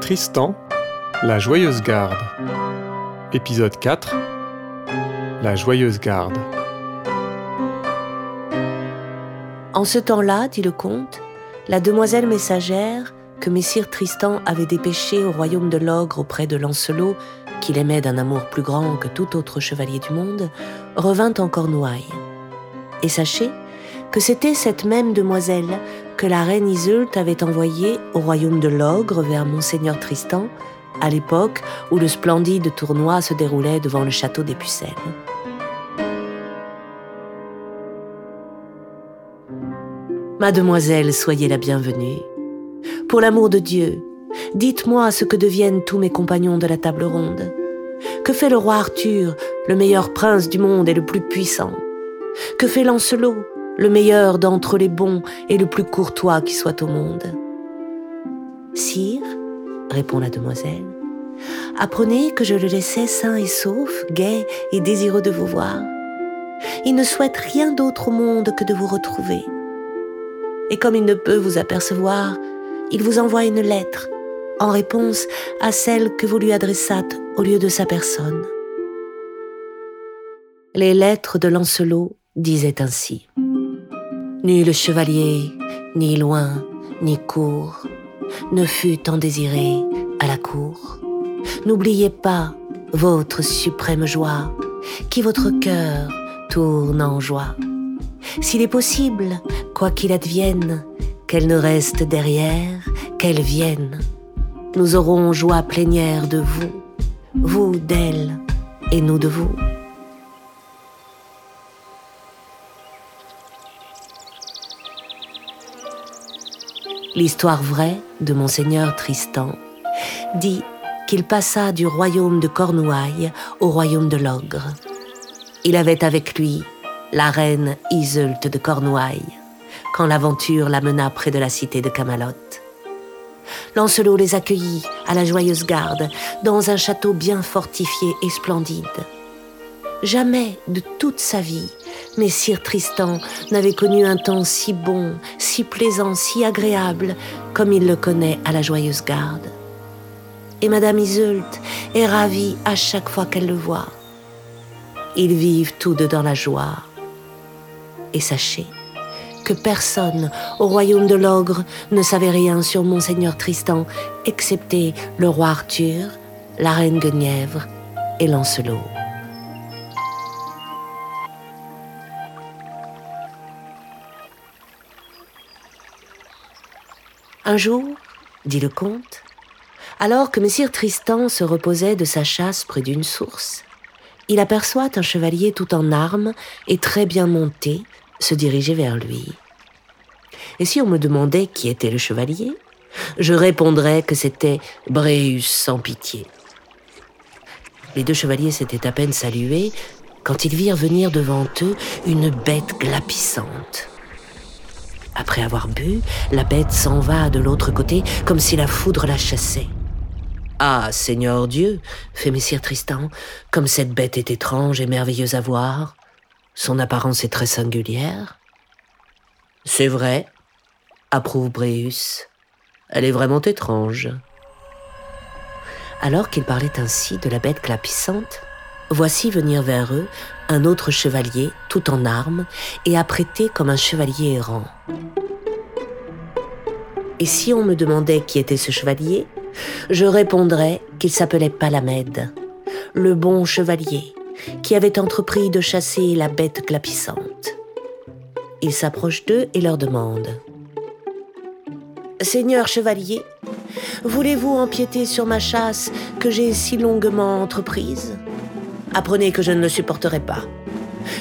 Tristan, la joyeuse garde. Épisode 4 La joyeuse garde. En ce temps-là, dit le comte, la demoiselle messagère que Messire Tristan avait dépêchée au royaume de l'ogre auprès de Lancelot, qu'il aimait d'un amour plus grand que tout autre chevalier du monde, revint en Cornouailles. Et sachez que c'était cette même demoiselle que la reine Iseult avait envoyée au royaume de l'ogre vers Monseigneur Tristan, à l'époque où le splendide tournoi se déroulait devant le château des Pucelles. Mademoiselle, soyez la bienvenue. Pour l'amour de Dieu, dites-moi ce que deviennent tous mes compagnons de la table ronde. Que fait le roi Arthur, le meilleur prince du monde et le plus puissant? Que fait Lancelot, le meilleur d'entre les bons et le plus courtois qui soit au monde. Sire, répond la demoiselle, apprenez que je le laissais sain et sauf, gai et désireux de vous voir. Il ne souhaite rien d'autre au monde que de vous retrouver. Et comme il ne peut vous apercevoir, il vous envoie une lettre en réponse à celle que vous lui adressâtes au lieu de sa personne. Les lettres de Lancelot disaient ainsi. Ni le chevalier, ni loin, ni court, ne fut en désiré à la cour. N'oubliez pas votre suprême joie, qui votre cœur tourne en joie. S'il est possible, quoi qu'il advienne, qu'elle ne reste derrière, qu'elle vienne. Nous aurons joie plénière de vous, vous d'elle et nous de vous. L'histoire vraie de monseigneur Tristan dit qu'il passa du royaume de Cornouailles au royaume de l'Ogre. Il avait avec lui la reine Iseult de Cornouailles, quand l'aventure l'amena près de la cité de Camelot. Lancelot les accueillit à la joyeuse garde, dans un château bien fortifié et splendide. Jamais de toute sa vie, Messire Tristan n'avait connu un temps si bon, si plaisant, si agréable, comme il le connaît à la Joyeuse Garde. Et Madame Iseult est ravie à chaque fois qu'elle le voit. Ils vivent tous deux dans la joie. Et sachez que personne au royaume de l'ogre ne savait rien sur Monseigneur Tristan, excepté le roi Arthur, la reine Guenièvre et Lancelot. Un jour, dit le comte, alors que Messire Tristan se reposait de sa chasse près d'une source, il aperçoit un chevalier tout en armes et très bien monté se diriger vers lui. Et si on me demandait qui était le chevalier, je répondrais que c'était Bréus sans pitié. Les deux chevaliers s'étaient à peine salués quand ils virent venir devant eux une bête glapissante. Après avoir bu, la bête s'en va de l'autre côté comme si la foudre la chassait. Ah, Seigneur Dieu, fait Messire Tristan, comme cette bête est étrange et merveilleuse à voir. Son apparence est très singulière. C'est vrai, approuve Bréus. Elle est vraiment étrange. Alors qu'il parlait ainsi de la bête clapissante, voici venir vers eux un autre chevalier, tout en armes, et apprêté comme un chevalier errant. Et si on me demandait qui était ce chevalier, je répondrais qu'il s'appelait Palamède, le bon chevalier, qui avait entrepris de chasser la bête clapissante. Il s'approche d'eux et leur demande Seigneur chevalier, voulez-vous empiéter sur ma chasse que j'ai si longuement entreprise? Apprenez que je ne le supporterai pas.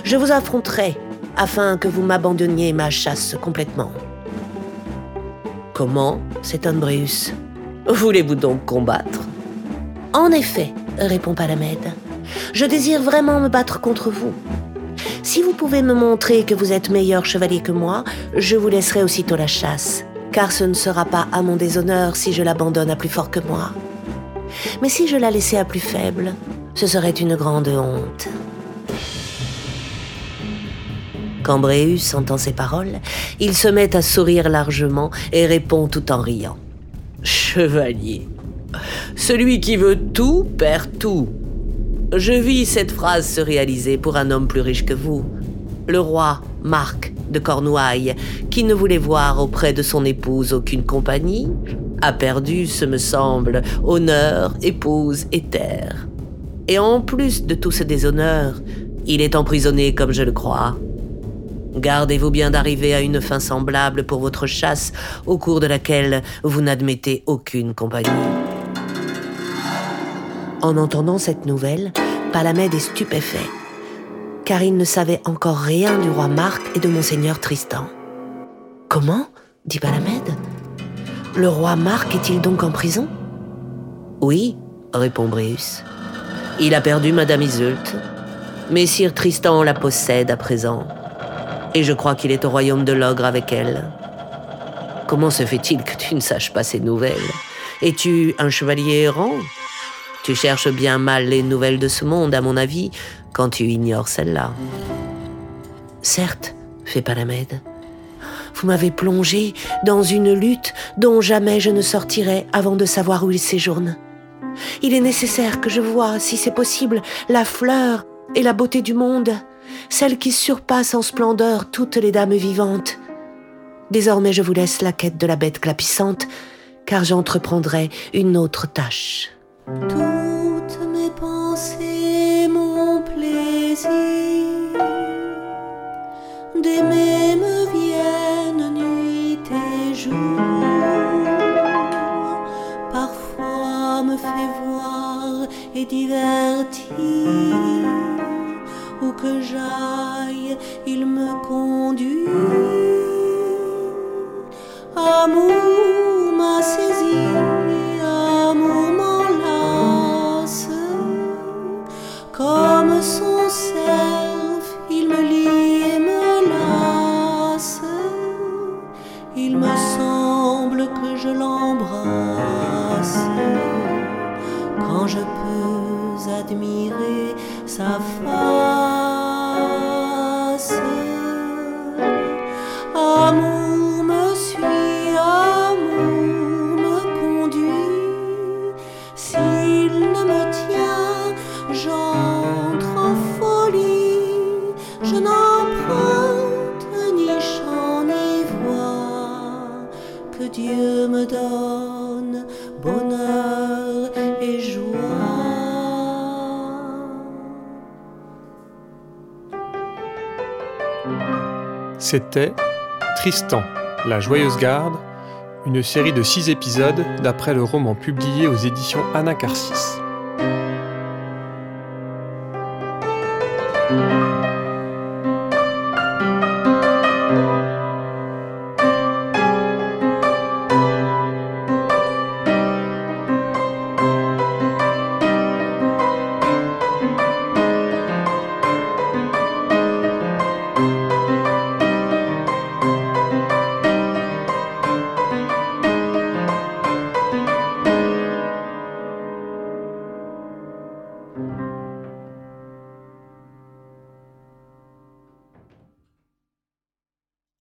Je vous affronterai afin que vous m'abandonniez ma chasse complètement. Comment s'étonne. Voulez-vous donc combattre? En effet, répond Palamède, je désire vraiment me battre contre vous. Si vous pouvez me montrer que vous êtes meilleur chevalier que moi, je vous laisserai aussitôt la chasse, car ce ne sera pas à mon déshonneur si je l'abandonne à plus fort que moi. Mais si je la laissais à plus faible, ce serait une grande honte. Quand Bréus entend ces paroles, il se met à sourire largement et répond tout en riant. Chevalier. Celui qui veut tout perd tout. Je vis cette phrase se réaliser pour un homme plus riche que vous, le roi Marc de Cornouailles, qui ne voulait voir auprès de son épouse aucune compagnie, a perdu, ce me semble, honneur, épouse et terre. Et en plus de tout ce déshonneur, il est emprisonné comme je le crois. Gardez-vous bien d'arriver à une fin semblable pour votre chasse, au cours de laquelle vous n'admettez aucune compagnie. En entendant cette nouvelle, Palamède est stupéfait, car il ne savait encore rien du roi Marc et de monseigneur Tristan. Comment? dit Palamède. Le roi Marc est-il donc en prison? Oui, répond Bréus. Il a perdu Madame Iseult, mais Sire Tristan la possède à présent, et je crois qu'il est au royaume de l'ogre avec elle. Comment se fait-il que tu ne saches pas ces nouvelles? Es-tu un chevalier errant? Tu cherches bien mal les nouvelles de ce monde, à mon avis, quand tu ignores celle-là. Certes, fait Palamède. Vous m'avez plongé dans une lutte dont jamais je ne sortirai avant de savoir où il séjourne. Il est nécessaire que je voie, si c'est possible, la fleur et la beauté du monde, celle qui surpasse en splendeur toutes les dames vivantes. Désormais je vous laisse la quête de la bête clapissante, car j'entreprendrai une autre tâche. Toutes mes pensées, mon plaisir d'aimer Voir et divertir. Où que j'aille, il me conduit. Amour m'a sa face. C'était Tristan, la Joyeuse Garde, une série de six épisodes d'après le roman publié aux éditions Anacarsis.